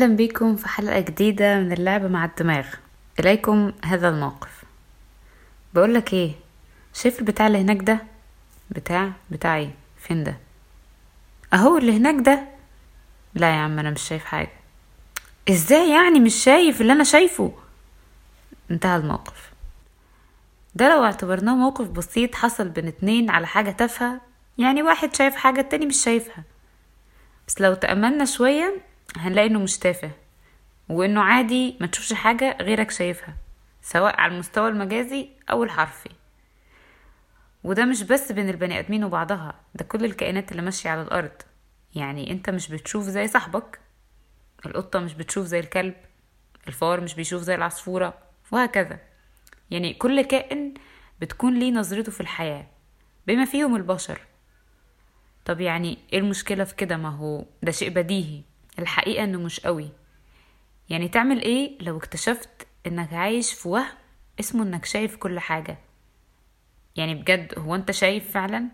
أهلا بكم في حلقة جديدة من اللعبة مع الدماغ. إليكم هذا الموقف. بقولك إيه؟ شايف البتاع اللي هناك ده؟ بتاع بتاع إيه؟ فين ده؟ أهو اللي هناك ده؟ لا يا عم أنا مش شايف حاجة. إزاي يعني مش شايف اللي أنا شايفه؟ انتهى الموقف. ده لو اعتبرناه موقف بسيط حصل بين اتنين على حاجة تافهة يعني واحد شايف حاجة التاني مش شايفها. بس لو تأملنا شوية هنلاقي إنه مش تافه وإنه عادي ما تشوفش حاجة غيرك شايفها سواء على المستوى المجازي أو الحرفي. وده مش بس بين البني آدمين وبعضها ده كل الكائنات اللي ماشية على الأرض. يعني أنت مش بتشوف زي صاحبك القطة مش بتشوف زي الكلب الفار مش بيشوف زي العصفورة وهكذا. يعني كل كائن بتكون ليه نظرته في الحياة بما فيهم البشر. طب يعني إيه المشكلة في كده؟ ما هو ده شيء بديهي. الحقيقة إنه مش قوي. يعني تعمل إيه لو اكتشفت إنك عايش في وهم اسمه إنك شايف كل حاجة. يعني بجد هو أنت شايف فعلا؟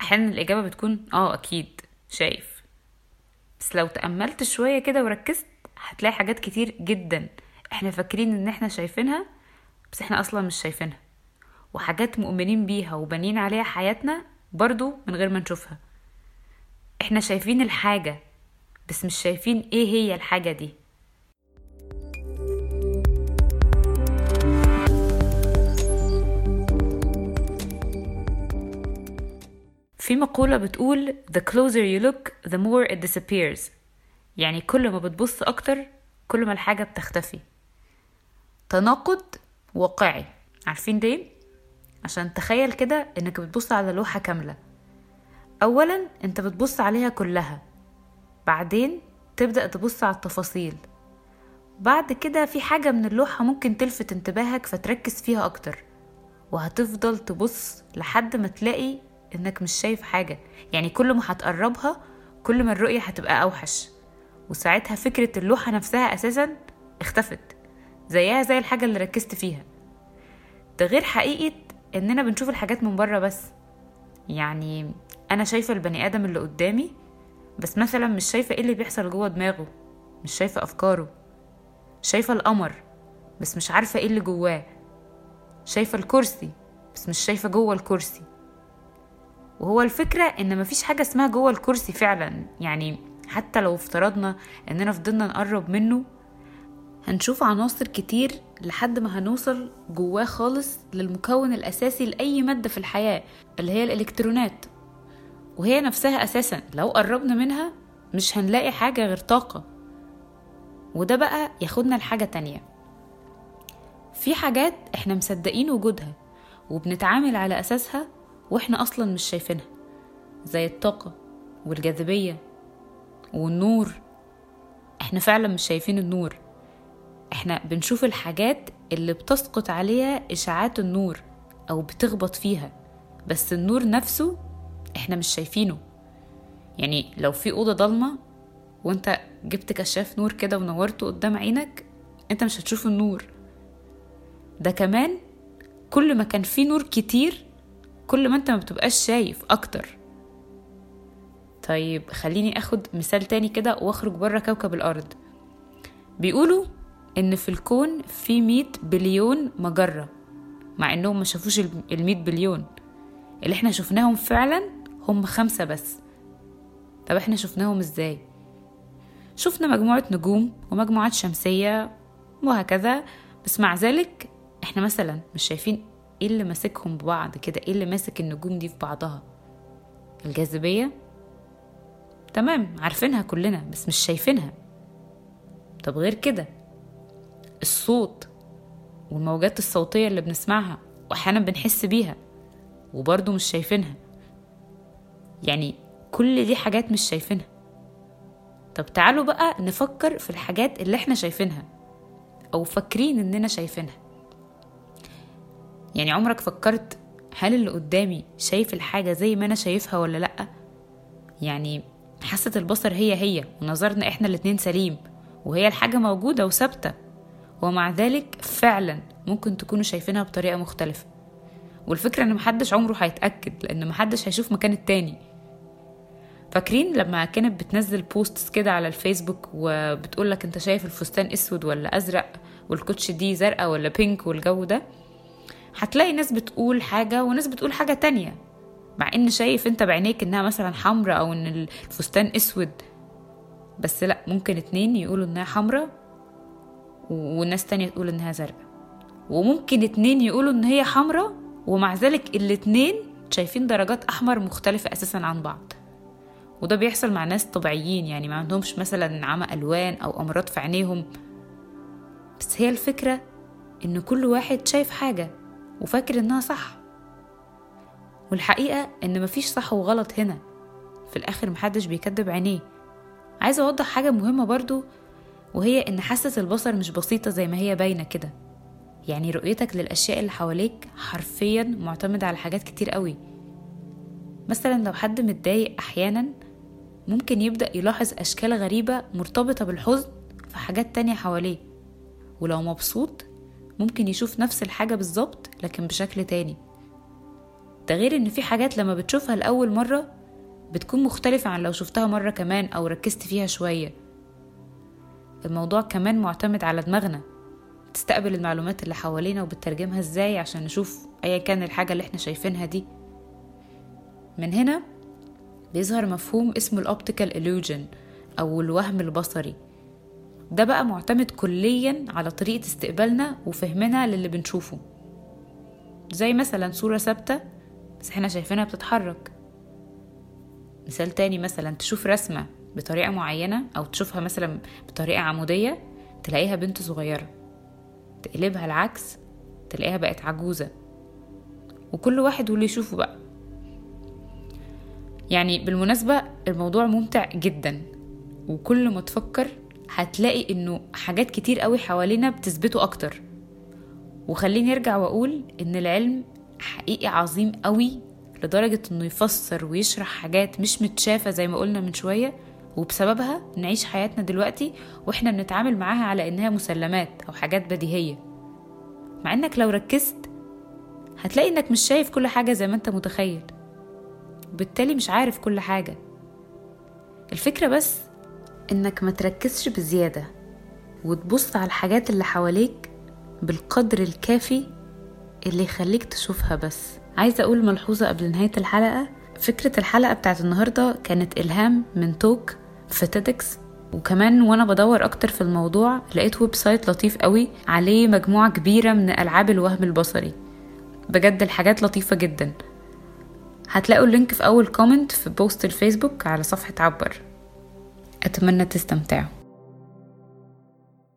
أحيانا الإجابة بتكون آه أكيد شايف. بس لو تأملت شوية كده وركزت هتلاقي حاجات كتير جدا إحنا فاكرين إن إحنا شايفينها بس إحنا أصلا مش شايفينها. وحاجات مؤمنين بيها وبنين عليها حياتنا برضو من غير ما نشوفها. إحنا شايفين الحاجة بس مش شايفين إيه هي الحاجة دي. في مقولة بتقول the closer you look the more it disappears. يعني كل ما بتبص أكتر كل ما الحاجة بتختفي. تناقض واقعي. عارفين ليه؟ عشان تخيل كده إنك بتبص على لوحة كاملة. أولا أنت بتبص عليها كلها. بعدين تبدأ تبص على التفاصيل. بعد كده في حاجة من اللوحة ممكن تلفت انتباهك فتركز فيها أكتر وهتفضل تبص لحد ما تلاقي إنك مش شايف حاجة. يعني كل ما هتقربها كل ما الرؤية هتبقى أوحش. وساعتها فكرة اللوحة نفسها أساسا اختفت زيها زي الحاجة اللي ركزت فيها. ده غير حقيقة إننا بنشوف الحاجات من بره بس. يعني أنا شايفة البني آدم اللي قدامي بس مثلا مش شايفة إيه اللي بيحصل جوه دماغه مش شايفة أفكاره. شايفة القمر بس مش عارفة إيه اللي جواه. شايفة الكرسي بس مش شايفة جوه الكرسي. وهو الفكرة إن مفيش حاجة اسمها جوه الكرسي فعلا. يعني حتى لو افترضنا إننا فضلنا نقرب منه هنشوف عناصر كتير لحد ما هنوصل جواه خالص للمكون الأساسي لأي مادة في الحياة اللي هي الإلكترونات. وهي نفسها أساسا. لو قربنا منها مش هنلاقي حاجة غير طاقة. وده بقى ياخدنا لحاجة تانية. في حاجات إحنا مصدقين وجودها وبنتعامل على أساسها وإحنا أصلا مش شايفينها زي الطاقة والجاذبية والنور. إحنا فعلا مش شايفين النور. إحنا بنشوف الحاجات اللي بتسقط عليها إشعاعات النور أو بتخبط فيها بس النور نفسه إحنا مش شايفينه. يعني لو في أوضة ضلمة وانت جبت كشاف نور كده ونورته قدام عينك انت مش هتشوف النور. ده كمان كل ما كان في نور كتير كل ما انت ما بتبقاش شايف أكتر. طيب خليني آخد مثال تاني كده وأخرج بره كوكب الأرض. بيقولوا إن في الكون في مية بليون مجرة مع إنهم ما شافوش المية بليون. اللي إحنا شفناهم فعلا هم خمسة بس. طب إحنا شفناهم إزاي؟ شفنا مجموعة نجوم ومجموعات شمسية وهكذا بس مع ذلك إحنا مثلا مش شايفين إيه اللي ماسكهم ببعض كده إيه اللي ماسك النجوم دي في بعضها؟ الجاذبية؟ تمام عارفينها كلنا بس مش شايفينها. طب غير كده الصوت والموجات الصوتية اللي بنسمعها وأحيانا بنحس بيها وبرضه مش شايفينها. يعني كل دي حاجات مش شايفينها. طب تعالوا بقى نفكر في الحاجات اللي إحنا شايفينها أو فاكرين إننا شايفينها. يعني عمرك فكرت هل اللي قدامي شايف الحاجة زي ما أنا شايفها ولا لأ؟ يعني حاسة البصر هي هي ونظرنا إحنا الاتنين سليم وهي الحاجة موجودة وثابتة. ومع ذلك فعلا ممكن تكونوا شايفينها بطريقة مختلفة. والفكرة إن محدش عمره هيتأكد لأن محدش هيشوف مكان التاني. فاكرين لما كانت بتنزل بوستس كده على الفيسبوك وبتقولك انت شايف الفستان اسود ولا ازرق والكوتش دي زرقاء ولا بينك والجو ده؟ هتلاقي ناس بتقول حاجة وناس بتقول حاجة تانية. مع إن شايف أنت بعينيك إنها مثلا حمراء أو إن الفستان اسود. بس لأ ممكن اتنين يقولوا إنها حمراء وناس تانية تقول إنها زرقاء. وممكن اتنين يقولوا إن هي حمراء ومع ذلك الاتنين شايفين درجات أحمر مختلفة أساسا عن بعض. وده بيحصل مع ناس طبيعيين يعني ما عندهمش مثلا عمى ألوان أو أمراض في عينيهم. بس هي الفكرة إن كل واحد شايف حاجة وفاكر إنها صح. والحقيقة إن مفيش صح وغلط هنا. في الآخر محدش بيكدب عينيه. عايزة أوضح حاجة مهمة برضو وهي إن حاسة البصر مش بسيطة زي ما هي باينة كده. يعني رؤيتك للأشياء اللي حواليك حرفيا معتمدة على حاجات كتير قوي. مثلا لو حد متضايق أحيانا ممكن يبدأ يلاحظ أشكال غريبة مرتبطة بالحزن في حاجات تانية حواليه. ولو مبسوط ممكن يشوف نفس الحاجة بالظبط لكن بشكل تاني. ده غير إن في حاجات لما بتشوفها لأول مرة بتكون مختلفة عن لو شفتها مرة كمان أو ركزت فيها شوية. الموضوع كمان معتمد على دماغنا. بتستقبل المعلومات اللي حوالينا وبتترجمها إزاي عشان نشوف أيا كان الحاجة اللي إحنا شايفينها دي. من هنا بيظهر مفهوم اسمه الأوبتيكال illusion أو الوهم البصري. ده بقى معتمد كليا على طريقة استقبالنا وفهمنا للي بنشوفه. زي مثلا صورة ثابتة بس إحنا شايفينها بتتحرك. مثال تاني مثلا تشوف رسمة بطريقة معينة أو تشوفها مثلا بطريقة عمودية تلاقيها بنت صغيرة. تقلبها العكس تلاقيها بقت عجوزة. وكل واحد واللي يشوفه بقى. يعني بالمناسبة الموضوع ممتع جدا وكل ما تفكر هتلاقي إنه حاجات كتير قوي حوالينا بتثبته أكتر. وخليني أرجع وأقول إن العلم حقيقي عظيم قوي لدرجة إنه يفسر ويشرح حاجات مش متشافة زي ما قلنا من شوية وبسببها نعيش حياتنا دلوقتي وإحنا بنتعامل معاها على إنها مسلمات أو حاجات بديهية. مع إنك لو ركزت هتلاقي إنك مش شايف كل حاجة زي ما أنت متخيل. وبالتالي مش عارف كل حاجة. الفكرة بس إنك ما تركزش بزيادة وتبص على الحاجات اللي حواليك بالقدر الكافي اللي يخليك تشوفها بس. عايزة أقول ملحوظة قبل نهاية الحلقة؟ فكرة الحلقة بتاعت النهاردة كانت إلهام من talk في TEDx وكمان وأنا بدور أكتر في الموضوع لقيت website لطيف قوي عليه مجموعة كبيرة من ألعاب الوهم البصري. بجد الحاجات لطيفة جدا. هتلاقوا ال link في أول comment في post الفيسبوك على صفحة عبر. أتمنى تستمتعوا.